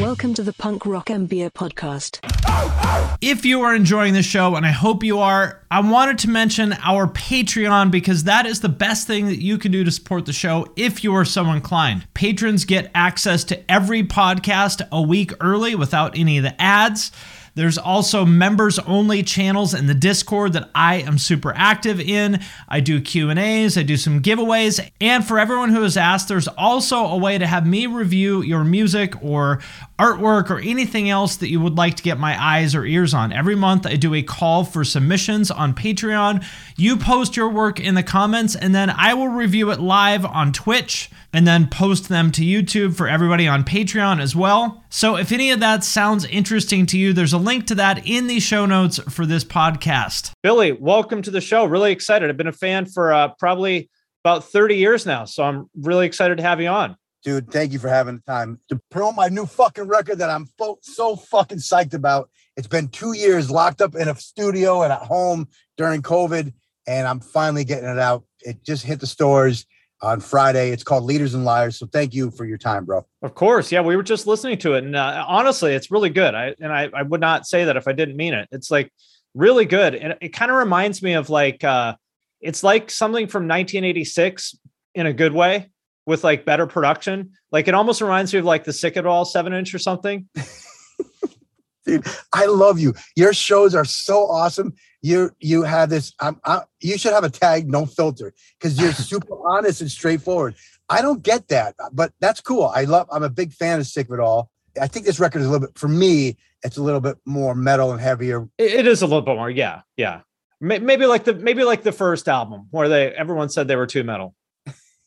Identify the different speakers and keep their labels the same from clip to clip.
Speaker 1: Welcome to the Punk Rock MBA Podcast.
Speaker 2: If you are enjoying the show, and I hope you are, I wanted to mention our Patreon because that is the best thing that you can do to support the show if you are so inclined. Patrons get access to every podcast a week early without any of the ads. There's also members only channels in the Discord that I am super active in. I do Q&As, I do some giveaways, and for everyone who has asked, there's also a way to have me review your music or artwork or anything else that you would like to get my eyes or ears on. Every month I do a call for submissions on Patreon. You post your work in the comments and then I will review it live on Twitch and then post them to YouTube for everybody on Patreon as well. So if any of that sounds interesting to you, there's a link to that in the show notes for this podcast.
Speaker 3: Billy, welcome to the show. Really excited. I've been a fan for uh, probably about 30 years now, so I'm really excited to have you on.
Speaker 4: Dude, thank you for having the time to promote my new fucking record that I'm fo- so fucking psyched about. It's been two years locked up in a studio and at home during COVID, and I'm finally getting it out. It just hit the stores on Friday. It's called Leaders and Liars. So thank you for your time, bro.
Speaker 3: Of course, yeah, we were just listening to it, and uh, honestly, it's really good. I and I, I would not say that if I didn't mean it. It's like really good, and it kind of reminds me of like uh, it's like something from 1986 in a good way with like better production. Like it almost reminds me of like the Sick It All seven inch or something.
Speaker 4: Dude, I love you. Your shows are so awesome. You you have this. I'm, I, you should have a tag, no filter, because you're super honest and straightforward. I don't get that, but that's cool. I love. I'm a big fan of Sick of It All. I think this record is a little bit for me. It's a little bit more metal and heavier.
Speaker 3: It, it is a little bit more, yeah, yeah. Maybe like the maybe like the first album where they everyone said they were too metal.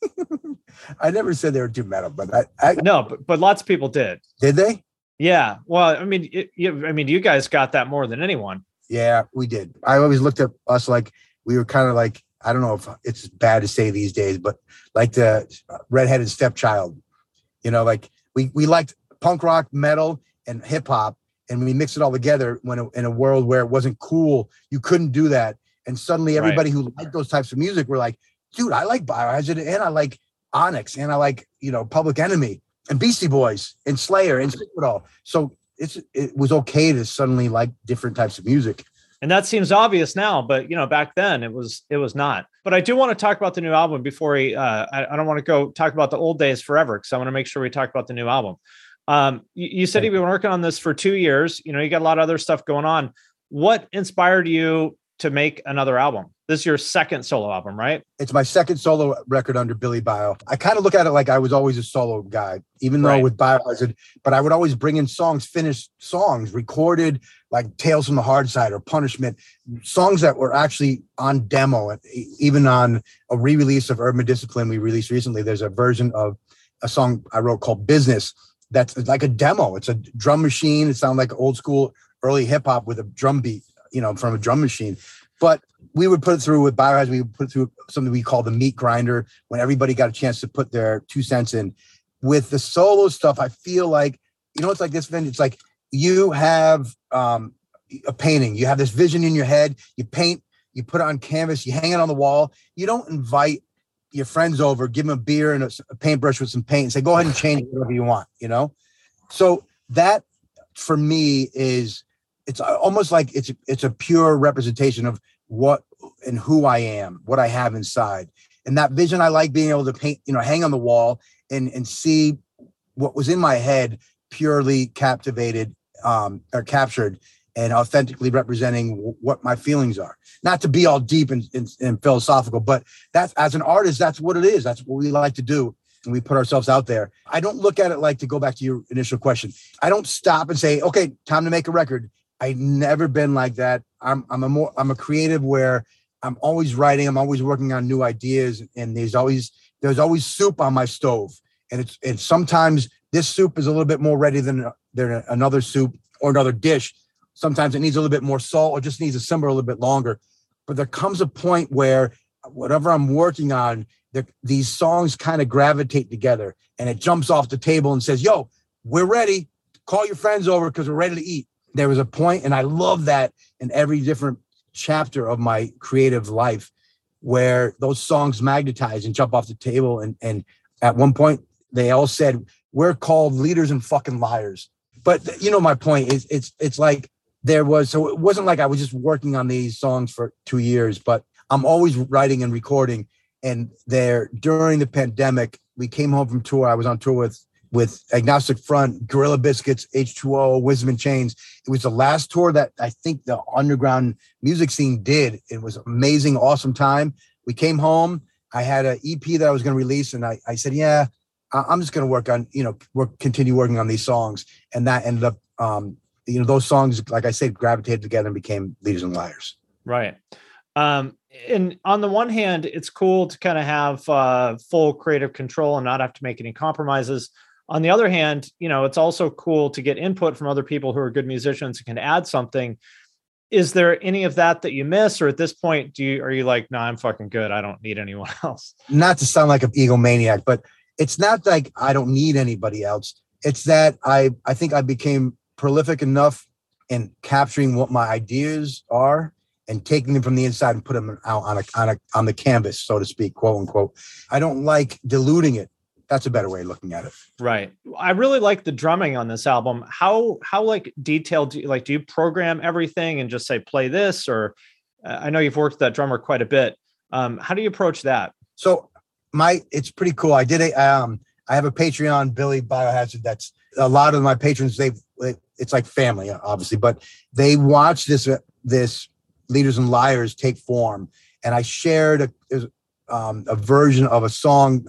Speaker 4: I never said they were too metal, but I, I
Speaker 3: No, but but lots of people did.
Speaker 4: did they?
Speaker 3: Yeah. Well, I mean, it, you, I mean, you guys got that more than anyone.
Speaker 4: Yeah, we did. I always looked at us like we were kind of like I don't know if it's bad to say these days, but like the redheaded stepchild. You know, like we we liked punk rock, metal, and hip hop, and we mixed it all together when in a world where it wasn't cool, you couldn't do that. And suddenly,
Speaker 3: Right.
Speaker 4: everybody who liked those types of music were like, "Dude, I like Biohazard, and I like Onyx, and I like you know Public Enemy, and Beastie Boys, and Slayer, and All." So it's it was okay to suddenly like different types of music.
Speaker 3: and that seems obvious now but you know back then it was it was not but i do want to talk about the new album before we uh i, I don't want to go talk about the old days forever because i want to make sure we talk about the new album um you, you said you've been working on this for two years you know you got a lot of other stuff going on what inspired you to make another album this is your second solo album right
Speaker 4: it's my second solo record under BillyBio. I kind of look at it like I was always a solo guy, even though
Speaker 3: Right.
Speaker 4: with Biohazard, but I would always bring in songs, finished songs, recorded like Tales from the Hard Side or Punishment, songs that were actually on demo. And even on a re-release of Urban Discipline we released recently, there's a version of a song I wrote called Business that's like a demo. It's a drum machine. It sounds like old school early hip hop with a drum beat, you know, from a drum machine. But we would put it through with Biohazard. We would put it through something we call the meat grinder when everybody got a chance to put their two cents in. With the solo stuff, I feel like you know it's like this. Finn, It's like you have um, a painting. You have this vision in your head. You paint. You put it on canvas. You hang it on the wall. You don't invite your friends over, give them a beer and a paintbrush with some paint, and say, "Go ahead and change it whatever you want." You know. So that for me is it's almost like it's it's a pure representation of what and who I am, what I have inside. And that vision I like being able to paint, you know, hang on the wall and and see what was in my head purely captivated um or captured and authentically representing w- what my feelings are. Not to be all deep and, and, and philosophical, but that's as an artist, that's what it is. That's what we like to do and we put ourselves out there. I don't look at it like to go back to your initial question. I don't stop and say, okay, time to make a record. I never been like that. I'm I'm a more I'm a creative where I'm always writing. I'm always working on new ideas, and there's always there's always soup on my stove, and it's and sometimes this soup is a little bit more ready than than another soup or another dish. Sometimes it needs a little bit more salt or just needs to simmer a little bit longer. But there comes a point where whatever I'm working on, these songs kind of gravitate together, and it jumps off the table and says, "Yo, we're ready. Call your friends over because we're ready to eat." There was a point, and I love that in every different chapter of my creative life where those songs magnetize and jump off the table. And and at one point they all said, We're called leaders and fucking liars. But you know, my point is it's it's like there was so it wasn't like I was just working on these songs for two years, but I'm always writing and recording. And there during the pandemic, we came home from tour. I was on tour with with Agnostic Front, Gorilla Biscuits, H2O, Wisdom in Chains. It was the last tour that I think the underground music scene did. It was amazing, awesome time. We came home. I had an EP that I was going to release, and I, I said, "Yeah, I'm just going to work on, you know, work, continue working on these songs." And that ended up, um, you know, those songs, like I said, gravitated together and became Leaders and Liars.
Speaker 3: Right. Um, and on the one hand, it's cool to kind of have uh, full creative control and not have to make any compromises on the other hand, you know, it's also cool to get input from other people who are good musicians and can add something. Is there any of that that you miss, or at this point, do you are you like, no, nah, I'm fucking good. I don't need anyone else.
Speaker 4: Not to sound like an egomaniac, but it's not like I don't need anybody else. It's that I I think I became prolific enough in capturing what my ideas are and taking them from the inside and put them out on a on a on the canvas, so to speak, quote unquote. I don't like diluting it that's a better way of looking at it.
Speaker 3: Right. I really like the drumming on this album. How how like detailed do you like do you program everything and just say play this or uh, I know you've worked with that drummer quite a bit. Um, how do you approach that?
Speaker 4: So my it's pretty cool. I did a um I have a Patreon Billy Biohazard that's a lot of my patrons they've it's like family obviously, but they watch this uh, this leaders and liars take form and I shared a, um, a version of a song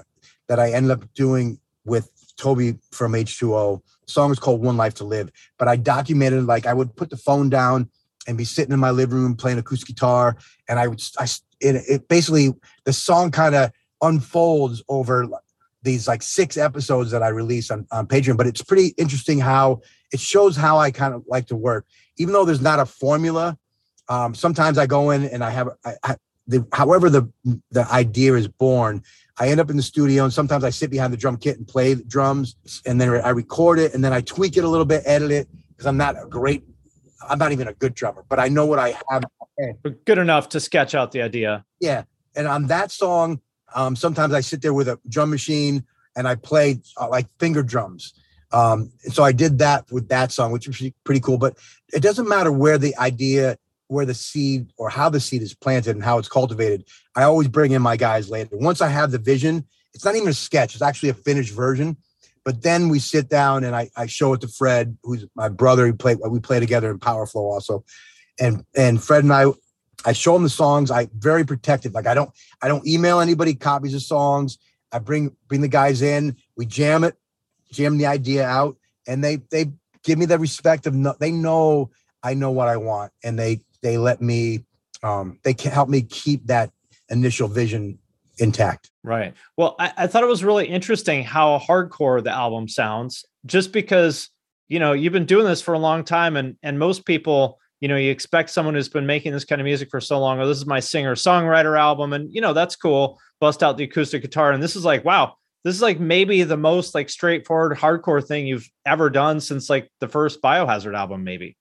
Speaker 4: that I ended up doing with Toby from H2O. The song is called One Life to Live, but I documented like I would put the phone down and be sitting in my living room playing acoustic guitar, and I would I it, it basically the song kind of unfolds over these like six episodes that I release on, on Patreon. But it's pretty interesting how it shows how I kind of like to work, even though there's not a formula. Um, sometimes I go in and I have I, I, the, however the the idea is born I end up in the studio and sometimes I sit behind the drum kit and play the drums and then I record it and then I tweak it a little bit, edit it because I'm not a great, I'm not even a good drummer, but I know what I have.
Speaker 3: But good enough to sketch out the idea.
Speaker 4: Yeah. And on that song, um, sometimes I sit there with a drum machine and I play uh, like finger drums. Um, so I did that with that song, which was pretty cool. But it doesn't matter where the idea where the seed or how the seed is planted and how it's cultivated. I always bring in my guys later. Once I have the vision, it's not even a sketch, it's actually a finished version. But then we sit down and I, I show it to Fred, who's my brother. We play we play together in Powerflo also. And and Fred and I I show him the songs. I very protective. Like I don't I don't email anybody copies of songs. I bring bring the guys in, we jam it, jam the idea out, and they they give me the respect of no, they know I know what I want and they they let me um, they can help me keep that initial vision intact.
Speaker 3: Right. Well, I, I thought it was really interesting how hardcore the album sounds, just because you know you've been doing this for a long time, and and most people, you know, you expect someone who's been making this kind of music for so long. Oh, this is my singer songwriter album, and you know that's cool. Bust out the acoustic guitar, and this is like, wow, this is like maybe the most like straightforward hardcore thing you've ever done since like the first Biohazard album, maybe.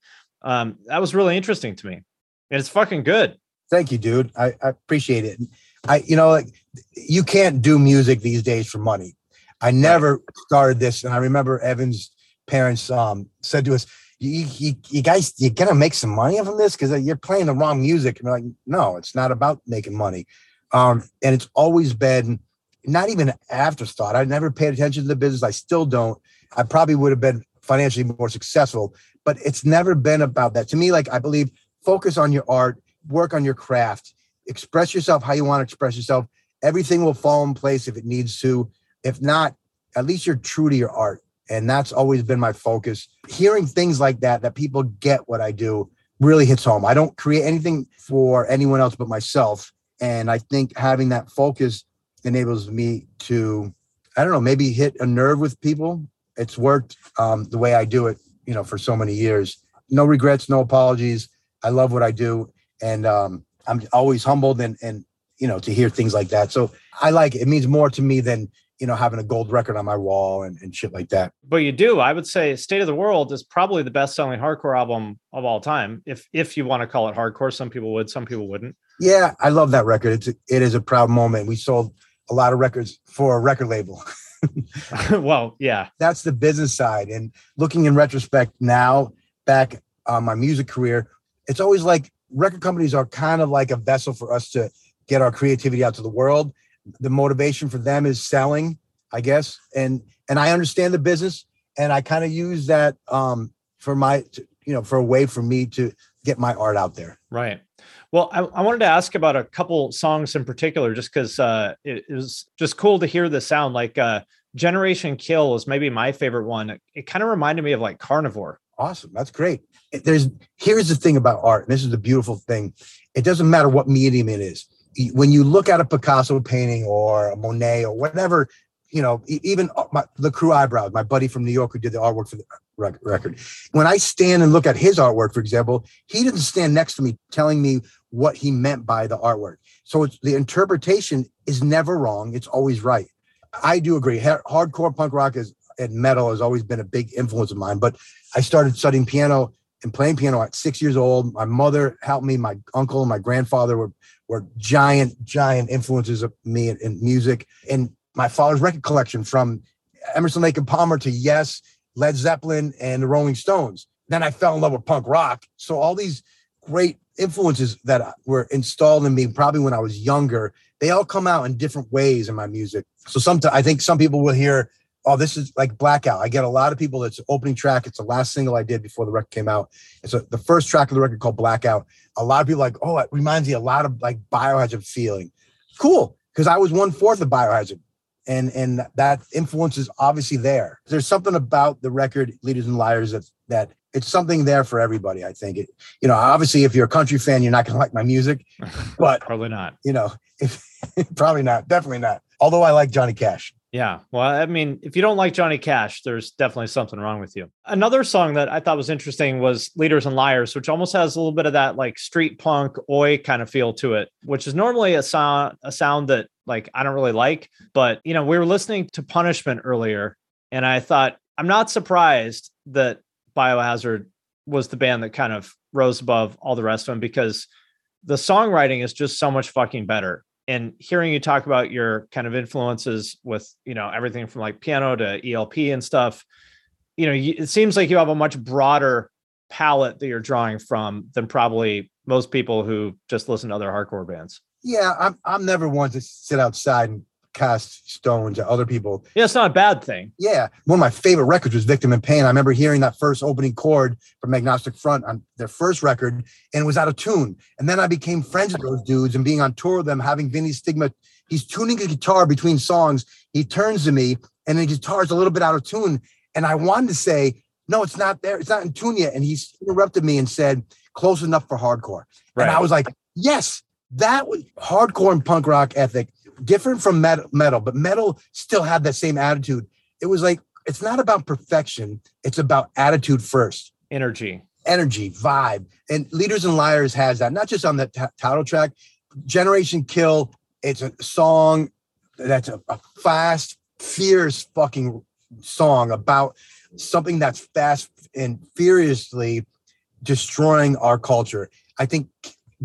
Speaker 3: Um, that was really interesting to me, and it's fucking good.
Speaker 4: Thank you, dude. I, I appreciate it. I, you know, like you can't do music these days for money. I never right. started this, and I remember Evan's parents um, said to us, you, you, you guys, you're gonna make some money from this because you're playing the wrong music. And I'm like, no, it's not about making money. Um, and it's always been not even an afterthought. I never paid attention to the business. I still don't. I probably would have been financially more successful, but it's never been about that. To me, like I believe, focus on your art, work on your craft, express yourself how you want to express yourself. Everything will fall in place if it needs to. If not, at least you're true to your art. And that's always been my focus. Hearing things like that, that people get what I do, really hits home. I don't create anything for anyone else but myself. And I think having that focus enables me to, I don't know, maybe hit a nerve with people. It's worked um, the way I do it, you know, for so many years. No regrets, no apologies. I love what I do. And um, I'm always humbled and, and, you know, to hear things like that. So I like it. It means more to me than you know, having a gold record on my wall and, and shit like that.
Speaker 3: But you do. I would say State of the World is probably the best selling hardcore album of all time. If if you want to call it hardcore, some people would, some people wouldn't.
Speaker 4: Yeah, I love that record. It's a, it is a proud moment. We sold a lot of records for a record label.
Speaker 3: well, yeah.
Speaker 4: That's the business side. And looking in retrospect now, back on my music career, it's always like record companies are kind of like a vessel for us to get our creativity out to the world the motivation for them is selling, I guess. And and I understand the business, and I kind of use that um, for my, you know, for a way for me to get my art out there.
Speaker 3: Right. Well, I, I wanted to ask about a couple songs in particular, just because uh, it, it, was just cool to hear the sound. Like uh, "Generation Kill" is maybe my favorite one. It, it kind of reminded me of like Carnivore.
Speaker 4: Awesome, that's great. There's here's the thing about art. And this is the beautiful thing. It doesn't matter what medium it is when you look at a Picasso painting or a Monet or whatever, you know, even uh, my, the crew eyebrows, my buddy from New York who did the artwork for the record. When I stand and look at his artwork, for example, he didn't stand next to me telling me what he meant by the artwork. So the interpretation is never wrong. It's always right. I do agree. Hardcore punk rock is and metal has always been a big influence of mine. But I started studying piano and playing piano at six years old. My mother helped me. My uncle and my grandfather were were giant, giant influences of me in, in music. And my father's record collection from Emerson Lake and Palmer to Yes, Led Zeppelin, and the Rolling Stones. Then I fell in love with punk rock. So all these great influences that were installed in me probably when I was younger, they all come out in different ways in my music. So sometimes I think some people will hear oh, this is like Blackout. I get a lot of people that's opening track. It's the last single I did before the record came out. It's a, the first track of the record called Blackout. A lot of people like, oh, it reminds me a lot of like Biohazard feeling. Cool, because I was one fourth of Biohazard. And and that influence is obviously there. There's something about the record Leaders and Liars that that it's something there for everybody. I think it, you know, obviously if you're a country fan, you're not gonna like my music, but
Speaker 3: probably not.
Speaker 4: You know, if probably not, definitely not. Although I like Johnny Cash.
Speaker 3: Yeah. Well, I mean, if you don't like Johnny Cash, there's definitely something wrong with you. Another song that I thought was interesting was Leaders and Liars, which almost has a little bit of that like street punk oi kind of feel to it, which is normally a sound a sound that like I don't really like, but you know, we were listening to Punishment earlier and I thought I'm not surprised that Biohazard was the band that kind of rose above all the rest of them because the songwriting is just so much fucking better and hearing you talk about your kind of influences with you know everything from like piano to ELP and stuff you know it seems like you have a much broader palette that you're drawing from than probably most people who just listen to other hardcore bands
Speaker 4: yeah i'm, I'm never one to sit outside and cast stones at other people.
Speaker 3: Yeah, it's not a bad thing.
Speaker 4: Yeah. One of my favorite records was Victim in Pain. I remember hearing that first opening chord from Agnostic Front on their first record, and it was out of tune. And then I became friends with those dudes and being on tour with them, having Vinnie Stigma. He's tuning the guitar between songs. He turns to me, and the guitar's a little bit out of tune. And I wanted to say, no, it's not there. It's not in tune yet. And he interrupted me and said, close enough for hardcore. Right. And I was like, yes, that was hardcore and punk rock ethic different from metal, but metal still had that same attitude. It was like it's not about perfection; it's about attitude first,
Speaker 3: energy,
Speaker 4: energy, vibe. And Leaders and Liars has that, not just on the t- title track. Generation Kill, it's a song that's a, a fast, fierce fucking song about something that's fast and furiously destroying our culture. I think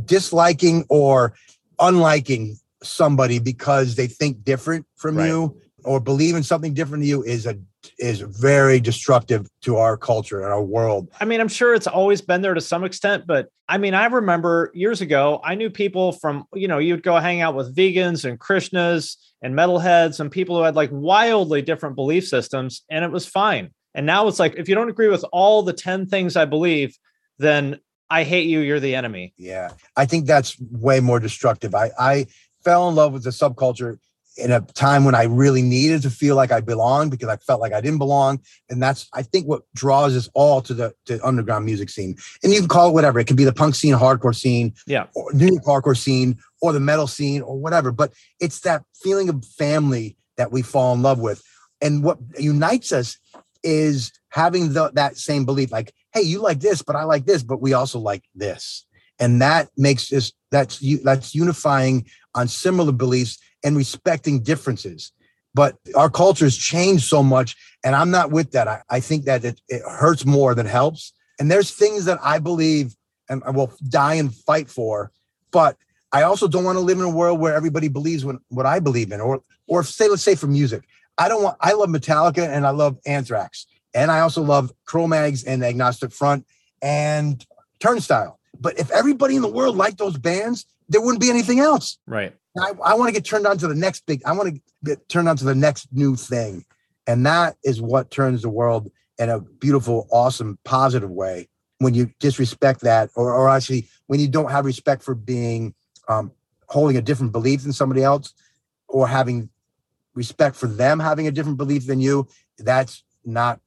Speaker 4: disliking or unliking somebody because they think different from right. you or believe in something different to you is a is very destructive to our culture and our world.
Speaker 3: I mean, I'm sure it's always been there to some extent, but I mean, I remember years ago, I knew people from, you know, you'd go hang out with vegans and Krishnas and metalheads and people who had like wildly different belief systems, and it was fine. And now it's like, if you don't agree with all the 10 things I believe, then I hate you, you're the enemy.
Speaker 4: Yeah. I think that's way more destructive. I, I fell in love with the subculture in a time when I really needed to feel like I belonged because I felt like I didn't belong. And that's, I think, what draws us all to the to underground music scene. And you can call it whatever. It can be the punk scene, hardcore scene,
Speaker 3: Yeah.
Speaker 4: or New York hardcore scene, or the metal scene, or whatever. But it's that feeling of family that we fall in love with. And what unites us is having the, that same belief like, hey, you like this, but I like this, but we also like this. And that makes this, that's, that's unifying on similar beliefs and respecting differences. But our culture has changed so much, and I'm not with that. I, I think that it, it hurts more than helps. And there's things that I believe and I will die and fight for, but I also don't want to live in a world where everybody believes what, what I believe in, or or say let's say for music. I don't want. I love Metallica and I love Anthrax, and I also love Cro-Mags and Agnostic Front and Turnstile. But if everybody in the world liked those bands, there wouldn't be anything else.
Speaker 3: Right.
Speaker 4: I, I want to get turned on to the next big. I want to get turned on to the next new thing, and that is what turns the world in a beautiful, awesome, positive way. When you disrespect that, or, or actually when you don't have respect for being um, holding a different belief than somebody else, or having respect for them having a different belief than you, that's not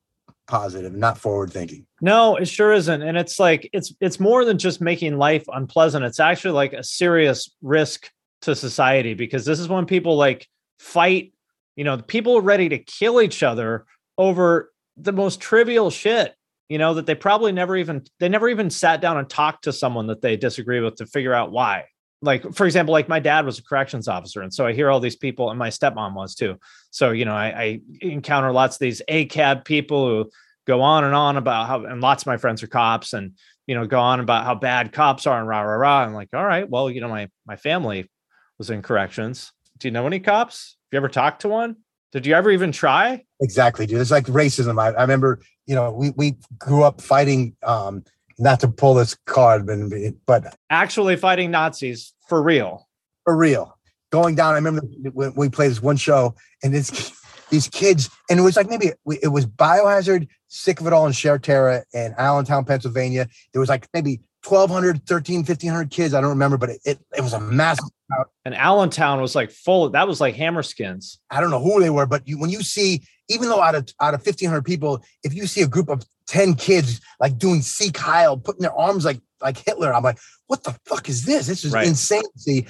Speaker 4: positive, not forward thinking.
Speaker 3: No, it sure isn't. And it's like it's it's more than just making life unpleasant. It's actually like a serious risk to society because this is when people like fight, you know, people are ready to kill each other over the most trivial shit, you know, that they probably never even they never even sat down and talked to someone that they disagree with to figure out why. Like, for example, like my dad was a corrections officer. And so I hear all these people, and my stepmom was too. So, you know, I, I encounter lots of these ACAB people who go on and on about how, and lots of my friends are cops and, you know, go on about how bad cops are and rah, rah, rah. I'm like, all right, well, you know, my, my family was in corrections. Do you know any cops? Have you ever talked to one? Did you ever even try?
Speaker 4: Exactly, dude. It's like racism. I, I remember, you know, we, we grew up fighting, um, not to pull this card, but, but
Speaker 3: Actually fighting Nazis for real.
Speaker 4: for real. Going down, I remember when we played this one show, and it's these kids, and it was like maybe it was Biohazard, Sick of It All, and Sheer Terror in Allentown, Pennsylvania. There was like maybe 1,200, 13, 1,500 kids. I don't remember, but it, it, it was a massive crowd.
Speaker 3: And Allentown was like full of that was like Hammerskins.
Speaker 4: I don't know who they were, but you, when you see, even though out of out of 1,500 people, if you see a group of 10 kids like doing Sieg Heil, putting their arms like like Hitler, I'm like, what the fuck is this? This is
Speaker 3: Right.
Speaker 4: insane. See,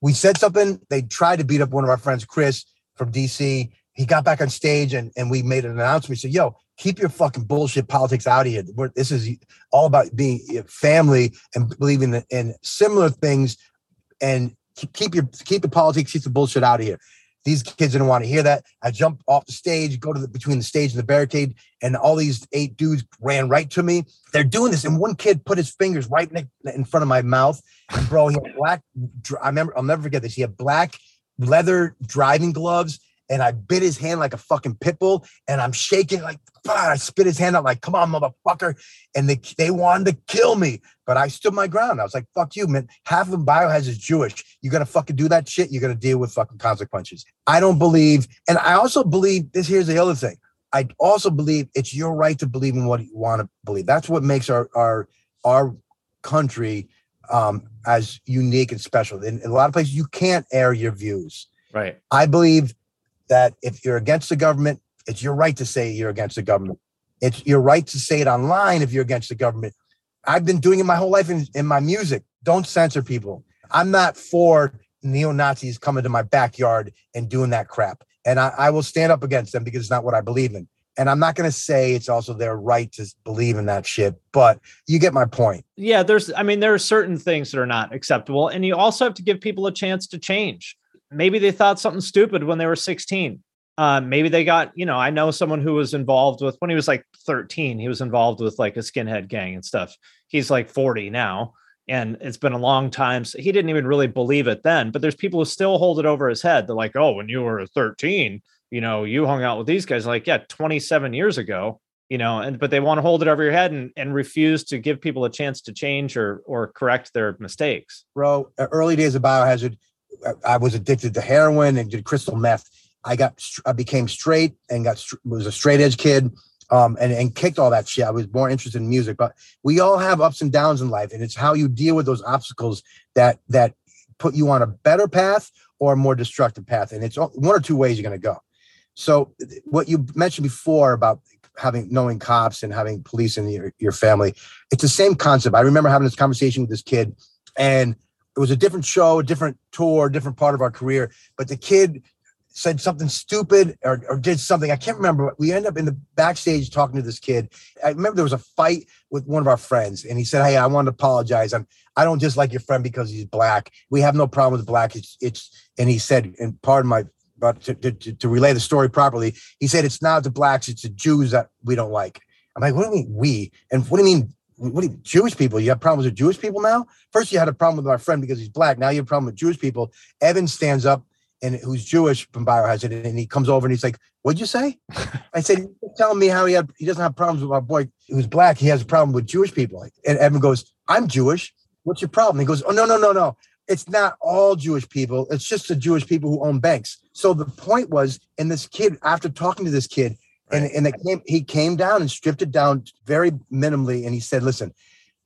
Speaker 4: we said something. They tried to beat up one of our friends, Chris from DC. He got back on stage and, and we made an announcement. We said, yo, keep your fucking bullshit politics out of here. We're, this is all about being family and believing in, similar things and keep, your keep the politics, keep the bullshit out of here. These kids didn't want to hear that. I jumped off the stage, go to the between the stage and the barricade, and all these eight dudes ran right to me. They're doing this, and one kid put his fingers right in, in front of my mouth. And bro, he had black. I remember. I'll never forget this. He had black leather driving gloves, and I bit his hand like a fucking pit bull, and I'm shaking like. I spit his hand out like, "Come on, motherfucker!" And they they wanted to kill me, but I stood my ground. I was like, "Fuck you, man." Half of Biohazard is Jewish. You're gonna fucking do that shit. You're gonna deal with fucking consequences. I don't believe, and I also believe this. Here's the other thing. I also believe it's your right to believe in what you want to believe. That's what makes our our our country um, as unique and special. In, in a lot of places, you can't air your views.
Speaker 3: Right.
Speaker 4: I believe that if you're against the government, it's your right to say you're against the government. It's your right to say it online if you're against the government. I've been doing it my whole life in, in my music. Don't censor people. I'm not for neo Nazis coming to my backyard and doing that crap. And I, I will stand up against them because it's not what I believe in. And I'm not going to say it's also their right to believe in that shit, but you get my point.
Speaker 3: Yeah, there's I mean there are certain things that are not acceptable and you also have to give people a chance to change. Maybe they thought something stupid when they were 16. Uh, maybe they got, you know, I know someone who was involved with when he was like 13, he was involved with like a skinhead gang and stuff. He's like 40 now and it's been a long time. So he didn't even really believe it then, but there's people who still hold it over his head. They're like, oh, when you were 13, you know, you hung out with these guys like, yeah, 27 years ago, you know, and but they want to hold it over your head and, and refuse to give people a chance to change or or correct their mistakes.
Speaker 4: Bro, early days of biohazard, I was addicted to heroin and did crystal meth. I got I became straight and got was a straight edge kid um, and, and kicked all that shit. I was more interested in music, but we all have ups and downs in life, and it's how you deal with those obstacles that that put you on a better path or a more destructive path. And it's one or two ways you're going to go. So what you mentioned before about having knowing cops and having police in your, your family, it's the same concept. I remember having this conversation with this kid, and it was a different show, a different tour, a different part of our career. But the kid said something stupid or, or did something. I can't remember. We end up in the backstage talking to this kid. I remember there was a fight with one of our friends, and he said, "Hey, I want to apologize. I'm I don't dislike your friend because he's black. We have no problem with black. It's it's." And he said, and pardon my but to, to, to relay the story properly, he said it's not the blacks, it's the Jews that we don't like. I'm like, what do you mean we? And what do you mean what do you, Jewish people? You have problems with Jewish people now? First, you had a problem with my friend because he's black. Now you have a problem with Jewish people. Evan stands up and who's Jewish from Biohazard, and he comes over and he's like, "What'd you say?" I said, "You're telling me how he had he doesn't have problems with my boy who's black. He has a problem with Jewish people." And Evan goes, "I'm Jewish. What's your problem?" He goes, "Oh no no no no. It's not all Jewish people. It's just the Jewish people who own banks." So the point was, and this kid, after talking to this kid, right. and and came, he came down and stripped it down very minimally, and he said, "Listen."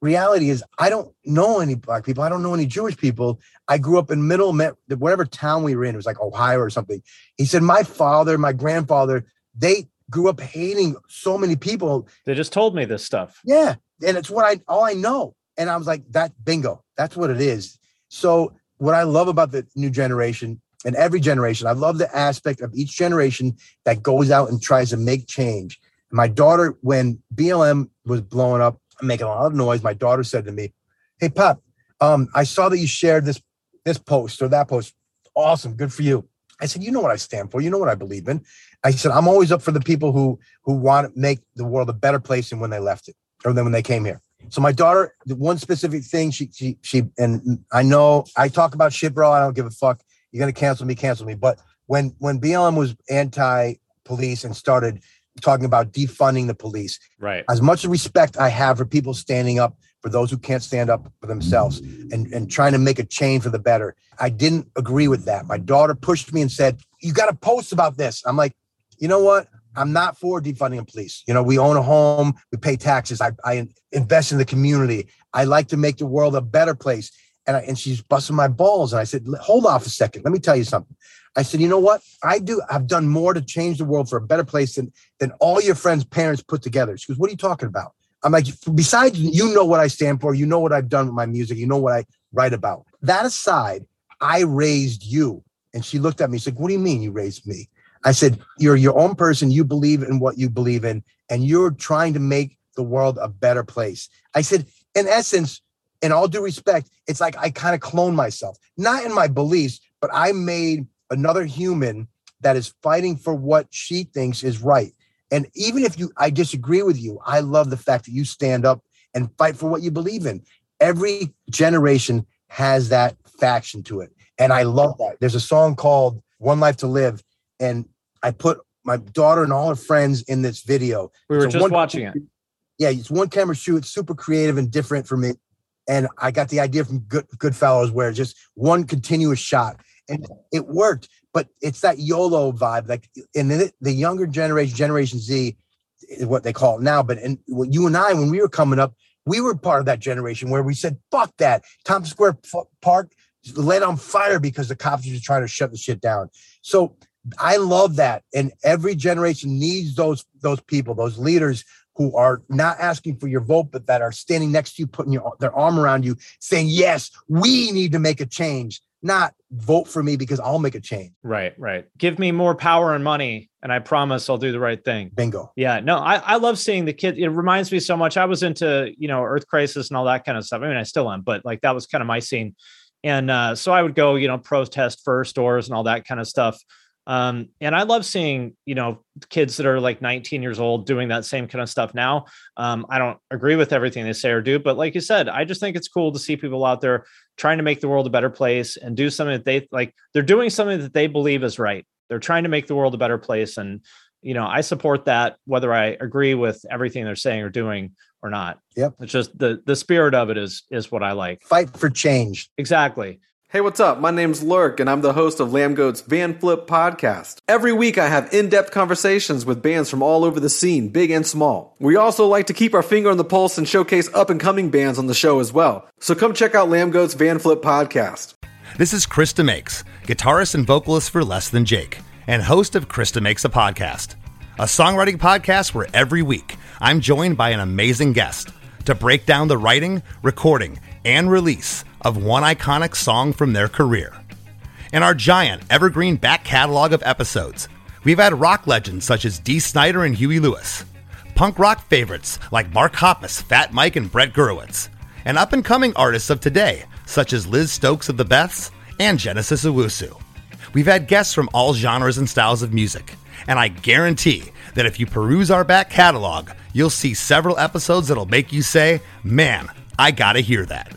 Speaker 4: reality is I don't know any black people. I don't know any Jewish people. I grew up in middle, whatever town we were in, it was like Ohio or something. He said, my father, my grandfather, they grew up hating so many people.
Speaker 3: They just told me this stuff.
Speaker 4: Yeah. And it's what I, all I know. And I was like, that bingo, that's what it is. So what I love about the new generation and every generation, I love the aspect of each generation that goes out and tries to make change. My daughter, when BLM was blowing up, making a lot of noise, my daughter said to me, Hey, Pop, um, I saw that you shared this this post or that post. Awesome, good for you. I said, you know what I stand for. You know what I believe in. I said, I'm always up for the people who who want to make the world a better place than when they left it or than when they came here. So my daughter, the one specific thing she she she and I know I talk about shit, bro. I don't give a fuck. You're gonna cancel me, cancel me. But when when BLM was anti-police and started talking about defunding the police,
Speaker 3: right?
Speaker 4: As much respect I have for people standing up for those who can't stand up for themselves and, and trying to make a change for the better. I didn't agree with that. My daughter pushed me and said, You got to post about this. I'm like, You know what? I'm not for defunding the police. You know, we own a home, we pay taxes, I, I invest in the community. I like to make the world a better place. And, I, and she's busting my balls. And I said, Hold off a second. Let me tell you something. I said, you know what? I do. I've done more to change the world for a better place than than all your friends' parents put together. She goes, "What are you talking about?" I'm like, besides, you know what I stand for. You know what I've done with my music. You know what I write about. That aside, I raised you. And she looked at me. She's like, What do you mean you raised me? I said, You're your own person. You believe in what you believe in, and you're trying to make the world a better place. I said, In essence, in all due respect, it's like I kind of clone myself, not in my beliefs, but I made another human that is fighting for what she thinks is right. And even if you I disagree with you, I love the fact that you stand up and fight for what you believe in. Every generation has that faction to it. And I love that. There's a song called One Life to Live. And I put my daughter and all her friends in this video.
Speaker 3: We were just watching it.
Speaker 4: Yeah, it's one camera shoot. It's super creative and different for me. And I got the idea from Good Goodfellas where just one continuous shot. And it worked but it's that YOLO vibe. Like in the, the younger generation, Generation Z is what they call it now. But in you and I, when we were coming up, we were part of that generation where we said, fuck that. Tompkins Square Park lit on fire because the cops were just trying to shut the shit down. So I love that. And every generation needs those those people, those leaders who are not asking for your vote, but that are standing next to you, putting your, their arm around you, saying, yes, we need to make a change not vote for me because I'll make a change.
Speaker 3: Right, right. Give me more power and money, and I promise I'll do the right thing.
Speaker 4: Bingo.
Speaker 3: Yeah, no, I, I love seeing the kids. It reminds me so much. I was into, you know, Earth Crisis and all that kind of stuff. I mean, I still am, but like that was kind of my scene. And uh, so I would go, you know, protest first doors and all that kind of stuff. Um, and I love seeing, you know, kids that are like 19 years old doing that same kind of stuff now. Um, I don't agree with everything they say or do, but like you said, I just think it's cool to see people out there trying to make the world a better place and do something that they like. They're doing something that they believe is right. they're trying to make the world a better place and you know i support that whether i agree with everything they're saying or doing or not
Speaker 4: Yep.
Speaker 3: it's just the the spirit of it is is what i like
Speaker 4: Fight for change.
Speaker 3: exactly
Speaker 5: Hey, what's up? My name's Lurk, and I'm the host of Lambgoat's Van Flip podcast. Every week, I have in depth conversations with bands from all over the scene, big and small. We also like to keep our finger on the pulse and showcase up and coming bands on the show as well. So come check out Lambgoat's Van Flip podcast.
Speaker 6: This is Chris DeMakes, guitarist and vocalist for Less Than Jake, and host of Chris DeMakes a Podcast, a songwriting podcast where every week I'm joined by an amazing guest to break down the writing, recording, and release of one iconic song from their career. In our giant evergreen back catalog of episodes, we've had rock legends such as Dee Snider and Huey Lewis, punk rock favorites like Mark Hoppus, Fat Mike, and Brett Gurewitz, and up and coming artists of today such as Liz Stokes of the Beths and Genesis Owusu. We've had guests from all genres and styles of music, and I guarantee that if you peruse our back catalog, you'll see several episodes that'll make you say, Man, I gotta hear that.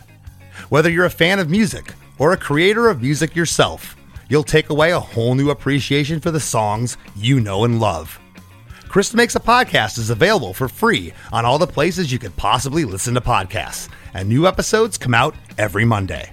Speaker 6: Whether you're a fan of music or a creator of music yourself, you'll take away a whole new appreciation for the songs you know and love. Chris DeMakes a Podcast is available for free on all the places you could possibly listen to podcasts, and new episodes come out every Monday.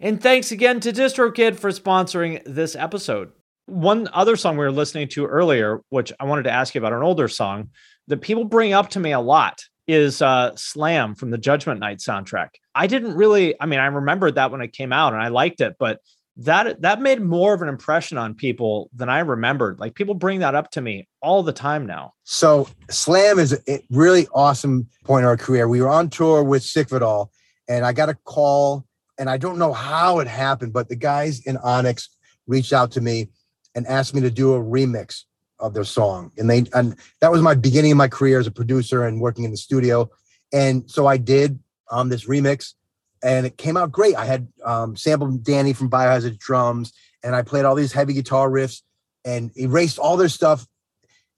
Speaker 3: And thanks again to DistroKid for sponsoring this episode. One other song we were listening to earlier, which I wanted to ask you about, an older song that people bring up to me a lot is uh, Slam from the Judgment Night soundtrack. I didn't really, I mean, I remembered that when it came out and I liked it, but that that made more of an impression on people than I remembered. Like people bring that up to me all the time now.
Speaker 4: So Slam is a really awesome point in our career. We were on tour with Sick of It All, and I got a call, and I don't know how it happened, but the guys in Onyx reached out to me and asked me to do a remix of their song. And they and that was my beginning of my career as a producer and working in the studio. And so I did um this remix and it came out great. I had um, sampled Danny from Biohazard drums, and I played all these heavy guitar riffs and erased all their stuff.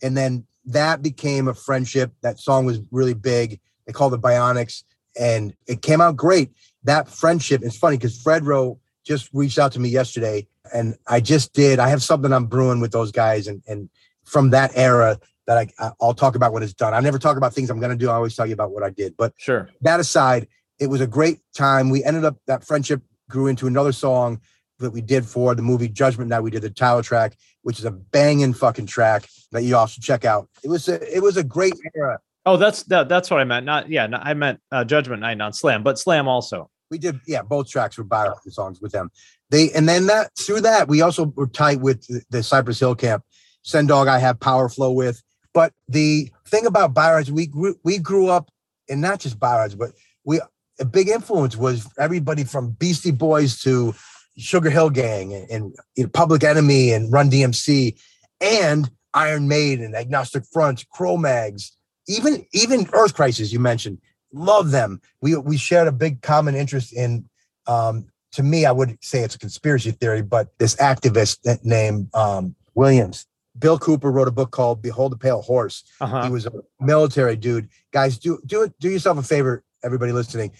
Speaker 4: And then that became a friendship. That song was really big. They called it Bionyx, and it came out great. That friendship. is funny because Fredro just reached out to me yesterday, and I just did. I have something I'm brewing with those guys, and and from that era that I I'll talk about when it's done. I never talk about things I'm going to do. I always tell you about what I did. But
Speaker 3: Sure.
Speaker 4: that aside, it was a great time. We ended up that friendship grew into another song that we did for the movie Judgment Night. We did the title track, which is a banging fucking track that you all should check out. It was a it was a great era.
Speaker 3: Oh, that's that, that's what I meant. Not yeah, I meant uh, Judgment Night, not Slam, but Slam also.
Speaker 4: We did yeah, both tracks were bio songs with them. They and then that through that we also were tight with the, the Cypress Hill camp. Sen Dog I have Powerflo with. But the thing about Biohazard, we grew we grew up and not just Biohazard, but we a big influence was everybody from Beastie Boys to Sugar Hill Gang and, and you know, Public Enemy and Run DMC. And Iron Maiden, and Agnostic Front, Cro-Mags, even even Earth Crisis. You mentioned, love them. We we shared a big common interest in. Um, to me, I would say it's a conspiracy theory, but this activist named um, Williams, Bill Cooper wrote a book called "Behold the Pale Horse."
Speaker 3: Uh-huh.
Speaker 4: He was a military dude. Guys, do do it. Do yourself a favor, everybody listening.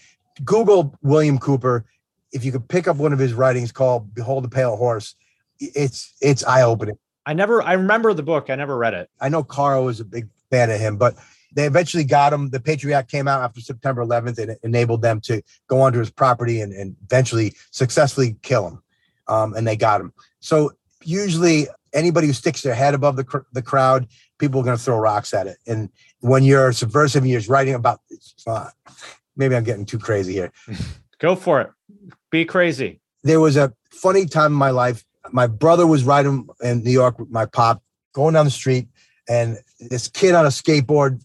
Speaker 4: Google William Cooper. If you could pick up one of his writings called "Behold the Pale Horse," it's it's eye opening.
Speaker 3: I never, I remember the book. I never read it.
Speaker 4: I know Carl is a big fan of him, but they eventually got him. The Patriot Act came out after September 11th and it enabled them to go onto his property and, and eventually successfully kill him. Um, and they got him. So usually anybody who sticks their head above the, cr- the crowd, people are going to throw rocks at it. And when you're subversive and you're writing about, uh, maybe I'm getting too crazy here.
Speaker 3: Go for it. Be crazy.
Speaker 4: There was a funny time in my life. My brother was riding in New York with my pop, going down the street, and this kid on a skateboard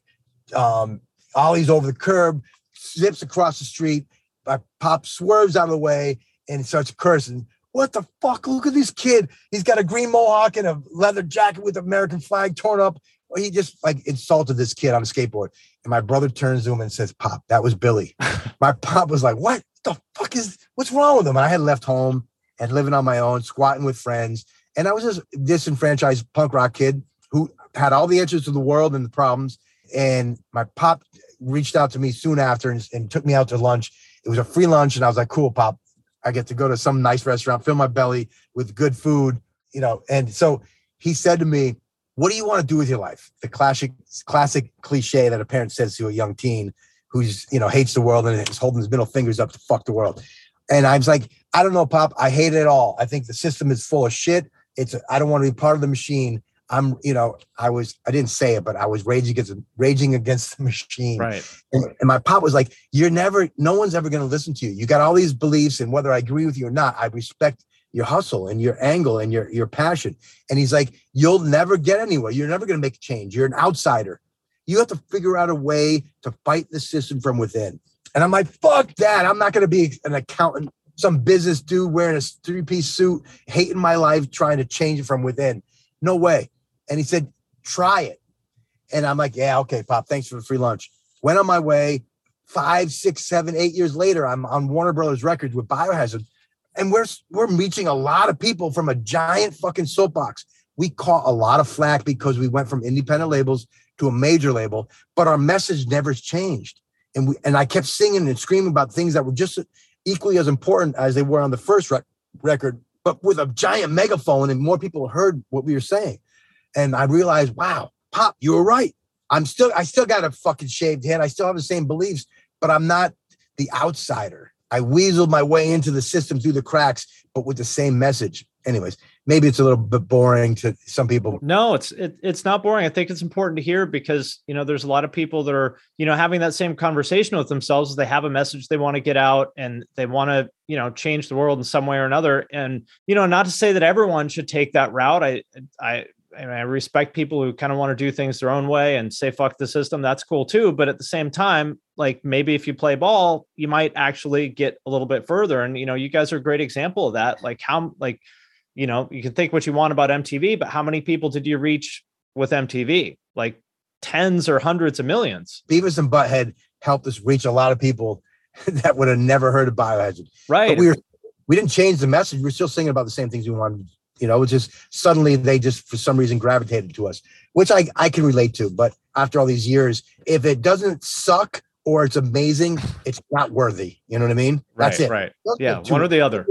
Speaker 4: um, ollies over the curb, zips across the street. My pop swerves out of the way and starts cursing. What the fuck? Look at this kid. He's got a green mohawk and a leather jacket with American flag torn up. He just like insulted this kid on a skateboard. And my brother turns to him and says, Pop, that was Billy. my pop was like, What the fuck is what's wrong with him? And I had left home and living on my own, squatting with friends. And I was this disenfranchised punk rock kid who had all the answers to the world and the problems. And my pop reached out to me soon after and, and took me out to lunch. It was a free lunch, and I was like, "Cool, pop. I get to go to some nice restaurant, fill my belly with good food, you know." And so he said to me, "What do you want to do with your life?" The classic, classic cliche that a parent says to a young teen who's you know hates the world and is holding his middle fingers up to fuck the world. And I was like, "I don't know, pop. I hate it all. I think the system is full of shit. It's I don't want to be part of the machine." I'm, you know, I was, I didn't say it, but I was raging against, raging against the machine.
Speaker 3: Right.
Speaker 4: And, and my pop was like, "You're never, no one's ever going to listen to you. You got all these beliefs, and whether I agree with you or not, I respect your hustle and your angle and your your passion." And he's like, "You'll never get anywhere. You're never going to make a change. You're an outsider. You have to figure out a way to fight the system from within." And I'm like, "Fuck that! I'm not going to be an accountant." Some business dude wearing a three piece suit, hating my life, trying to change it from within. No way. And he said, try it. And I'm like, yeah, okay, Pop, thanks for the free lunch. Went on my way. Five, six, seven, eight years later, I'm on Warner Brothers Records with Biohazard. And we're we're reaching a lot of people from a giant fucking soapbox. We caught a lot of flack because we went from independent labels to a major label, but our message never changed. And we and I kept singing and screaming about things that were just equally as important as they were on the first rec- record, but with a giant megaphone, and more people heard what we were saying and I realized, wow, Pop, you were right. I'm still, I still got a fucking shaved head. I still have the same beliefs, but I'm not the outsider. I weaseled my way into the system through the cracks, but with the same message. Anyways, maybe it's a little bit boring to some people.
Speaker 3: No, it's it, it's not boring. I think it's important to hear because you know there's a lot of people that are you know having that same conversation with themselves. They have a message they want to get out and they want to you know change the world in some way or another. And you know, not to say that everyone should take that route. I I I, I respect people who kind of want to do things their own way and say fuck the system. That's cool too. But at the same time, like maybe if you play ball, you might actually get a little bit further. And you know, you guys are a great example of that. Like how like you know, you can think what you want about MTV, but how many people did you reach with MTV? Like tens or hundreds of millions.
Speaker 4: Beavis and Butthead helped us reach a lot of people that would have never heard of Biohazard.
Speaker 3: Right.
Speaker 4: But we were we didn't change the message. We are still singing about the same things we wanted you know, it's just suddenly they just for some reason gravitated to us, which I, I can relate to. But after all these years, if it doesn't suck or it's amazing, it's not worthy. You know what I mean? That's
Speaker 3: right,
Speaker 4: it.
Speaker 3: Right. Yeah. One or the other.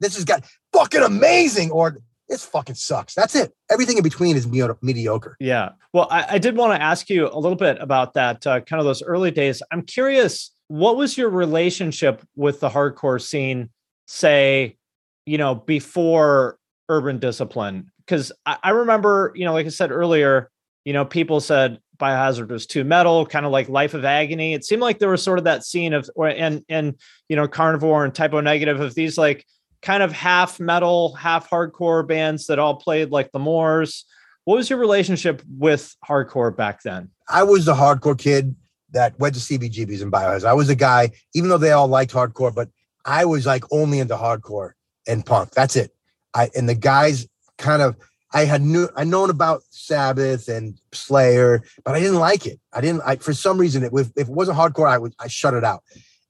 Speaker 4: This has got fucking amazing or this fucking sucks. That's it. Everything in between is mediocre.
Speaker 3: Yeah. Well, I, I did want to ask you a little bit about that, uh, kind of those early days. I'm curious, what was your relationship with the hardcore scene, say, you know, before urban discipline. Because I, I, remember you know like i said earlier you know people said biohazard was too metal kind of like life of agony. It seemed like there was sort of that scene of or and and you know carnivore and type o negative of these like kind of half metal half hardcore bands that all played like the moors. What was your relationship with hardcore back then?
Speaker 4: I was the hardcore kid that went to cbgb's and biohazard. I was a guy even though they all liked hardcore but i was like only into hardcore and punk. That's it I and the guys kind of I had knew I known about Sabbath and Slayer, but I didn't like it. I didn't. I for some reason it if, if it wasn't hardcore, I would I shut it out.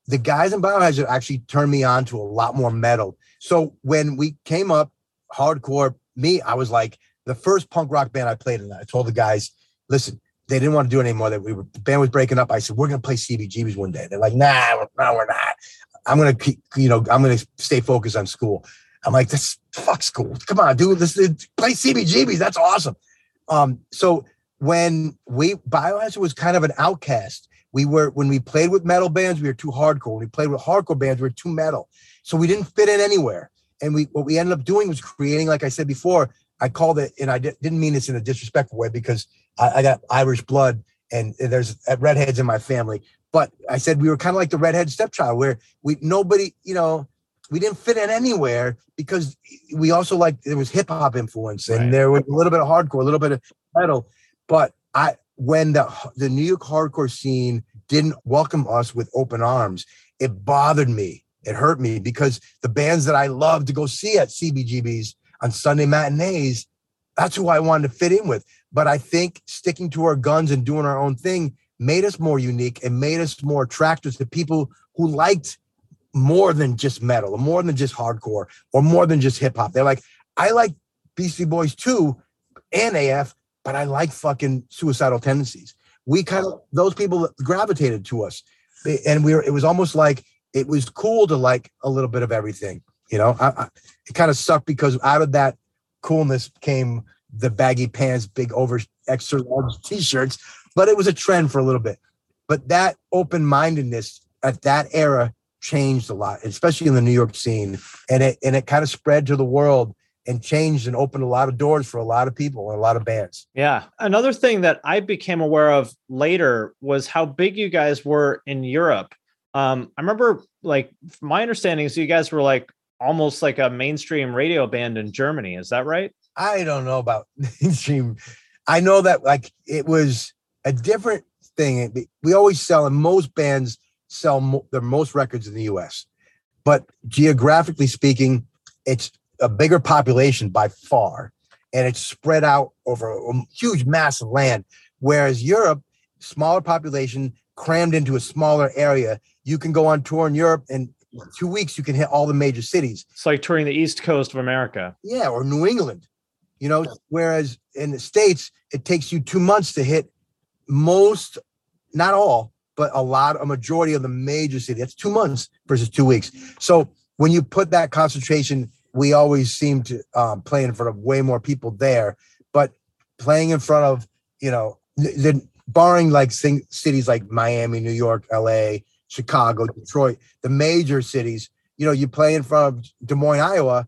Speaker 4: The guys in Biohazard actually turned me on to a lot more metal. So when we came up hardcore, me, I was like the first punk rock band I played in. I told the guys, listen, they didn't want to do it anymore. That we were the band was breaking up. I said, we're gonna play CBGBs one day. They're like, nah, no, we're not. I'm gonna keep, you know, I'm gonna stay focused on school. I'm like, this fuck school. Come on, dude. This play CBGBs. That's awesome. Um, so when we Biohazard was kind of an outcast. We were when we played with metal bands, we were too hardcore. When we played with hardcore bands, we were too metal. So we didn't fit in anywhere. And we what we ended up doing was creating, like I said before, I called it, and I di- didn't mean this in a disrespectful way because I, I got Irish blood and there's redheads in my family. But I said we were kind of like the redhead stepchild, where we nobody, you know, we didn't fit in anywhere because we also like there was hip hop influence and
Speaker 3: Right.
Speaker 4: there was a little bit of hardcore, a little bit of metal. But I when the the New York hardcore scene didn't welcome us with open arms, it bothered me. It hurt me because the bands that I loved to go see at CBGBs on Sunday matinees, that's who I wanted to fit in with. But I think sticking to our guns and doing our own thing made us more unique and made us more attractive to people who liked more than just metal or more than just hardcore or more than just hip hop. They're like, I like Beastie Boys too and AF, but I like fucking suicidal tendencies. We kind of those people gravitated to us. And we were it was almost like it was cool to like a little bit of everything. You know, I, I, it kind of sucked because out of that coolness came the baggy pants, big over extra large t-shirts, but it was a trend for a little bit. But that open-mindedness at that era changed a lot, especially in the New York scene, and it and it kind of spread to the world and changed and opened a lot of doors for a lot of people and a lot of bands.
Speaker 3: Yeah. Another thing that I became aware of later was how big you guys were in Europe. Um, I remember, like, from my understanding is you guys were like almost like a mainstream radio band in Germany. Is that right?
Speaker 4: I don't know about mainstream. I know that like it was a different thing. We always sell, and most bands sell mo- their most records in the U.S. But geographically speaking, it's a bigger population by far, and it's spread out over a huge mass of land. Whereas Europe, smaller population crammed into a smaller area. You can go on tour in Europe, and in two weeks you can hit all the major cities.
Speaker 3: It's like touring the East Coast of America.
Speaker 4: Yeah, or New England. You know, whereas in the States, it takes you two months to hit most, not all, but a lot, a majority of the major city. That's two months versus two weeks. So when you put that concentration, we always seem to um, play in front of way more people there. But playing in front of, you know, the, barring like sing, cities like Miami, New York, LA, Chicago, Detroit, the major cities, you know, you play in front of Des Moines, Iowa,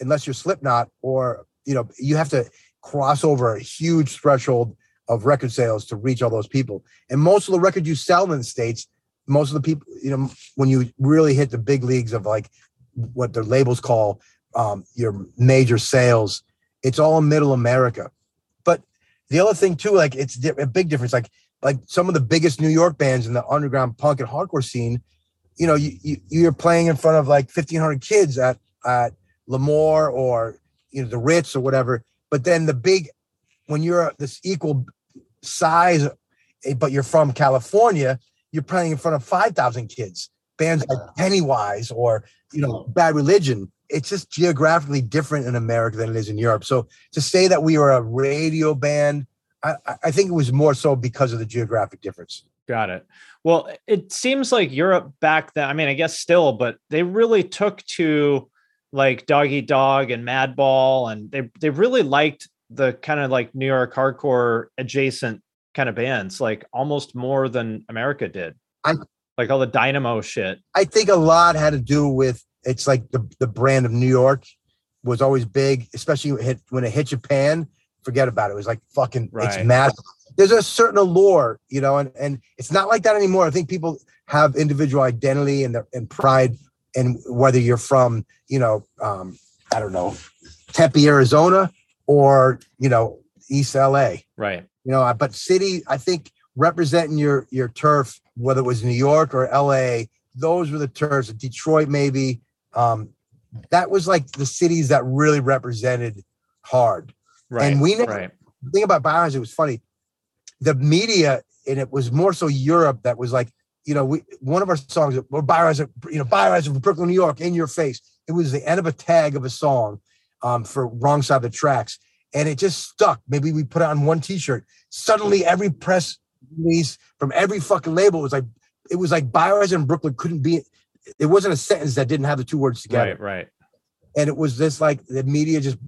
Speaker 4: unless you're Slipknot or you know, you have to cross over a huge threshold of record sales to reach all those people. And most of the records you sell in the states, most of the people, you know, when you really hit the big leagues of like what the labels call um, your major sales, it's all in Middle America. But the other thing too, like it's a big difference. Like like some of the biggest New York bands in the underground punk and hardcore scene, you know, you, you you're playing in front of like fifteen hundred kids at at L'Amour or you know the Ritz or whatever. But then the big when you're this equal size, eh, but you're from California, you're playing in front of five thousand kids. Bands like Pennywise or you know Bad Religion. It's just geographically different in America than it is in Europe. So to say that we were a radio band, I, I- I think it was more so because of the geographic difference.
Speaker 3: Got it. Well, it seems like Europe back then, I mean, I guess still, but they really took to like Dog Eat Dog and Madball, and they they really liked the kind of like New York hardcore adjacent kind of bands, like almost more than America did.
Speaker 4: I-
Speaker 3: like all the Dynamo shit.
Speaker 4: I think a lot had to do with it's like the, the brand of New York was always big, especially when it hit, when it hit Japan. Forget about it. It was like fucking
Speaker 3: Right.
Speaker 4: it's massive. There's a certain allure, you know, and, and it's not like that anymore. I think people have individual identity and their and pride, and whether you're from, you know, um, I don't know, Tempe, Arizona, or you know, East LA
Speaker 3: Right.
Speaker 4: you know but city i think representing your your turf whether it was new york or la those were the turfs detroit maybe um that was like the cities that really represented hard
Speaker 3: Right.
Speaker 4: And we never,
Speaker 3: right.
Speaker 4: the thing about Biohazard was funny. The media, and it was more so Europe that was like, you know, we one of our songs, or Biohazard, you know, Biohazard from Brooklyn, New York, in your face. It was the end of a tag of a song um, for wrong side of the tracks. And it just stuck. Maybe we put it on one t-shirt. Suddenly every press release from every fucking label was like, it was like Biohazard in Brooklyn couldn't be, it wasn't a sentence that didn't have the two words together
Speaker 3: Right. Right.
Speaker 4: and it was this like the media just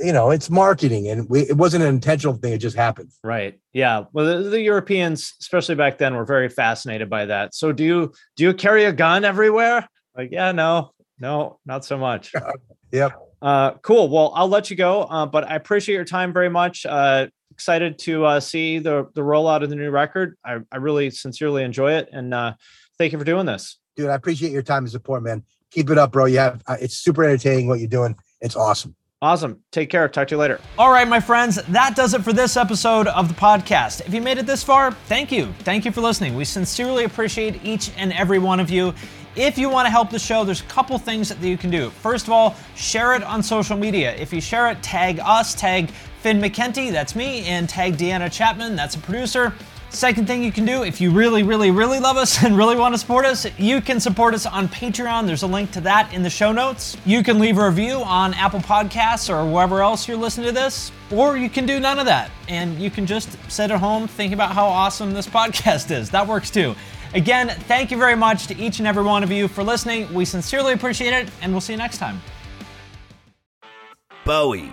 Speaker 4: you know it's marketing and we, it wasn't an intentional thing it just happened
Speaker 3: Right. Yeah. Well, the, the Europeans, especially back then, were very fascinated by that. So, do you do you carry a gun everywhere? Like, yeah, no, no, not so much.
Speaker 4: yep
Speaker 3: Uh, cool. Well, I'll let you go. Uh, but I appreciate your time very much. Uh, excited to uh, see the the rollout of the new record. I, I really sincerely enjoy it, and uh, thank you for doing this.
Speaker 4: dude i appreciate your time and support man keep it up bro you have uh, it's super entertaining what you're doing it's awesome
Speaker 3: Awesome. Take care. Talk to you later.
Speaker 2: All right, my friends, that does it for this episode of the podcast. If you made it this far, thank you. Thank you for listening. We sincerely appreciate each and every one of you. If you want to help the show, there's a couple things that you can do. First of all, share it on social media. If you share it, tag us, tag Finn McKenty, that's me, and tag Deanna Chapman, that's a producer. Second thing you can do, if you really, really, really love us and really want to support us, you can support us on Patreon. There's a link to that in the show notes. You can leave a review on Apple Podcasts or wherever else you're listening to this, or you can do none of that. And you can just sit at home thinking about how awesome this podcast is. That works too. Again, thank you very much to each and every one of you for listening. We sincerely appreciate it, and we'll see you next time.
Speaker 7: Bowie,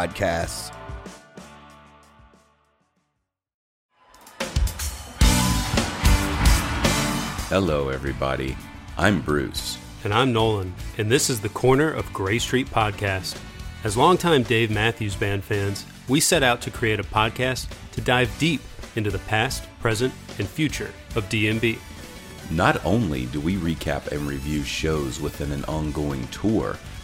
Speaker 7: podcasts.
Speaker 8: Hello, everybody. I'm Bruce.
Speaker 9: And I'm Nolan, and this is the Corner of Grey Street podcast. As longtime Dave Matthews Band fans, we set out to create a podcast to dive deep into the past, present, and future of DMB.
Speaker 8: Not only do we recap and review shows within an ongoing tour,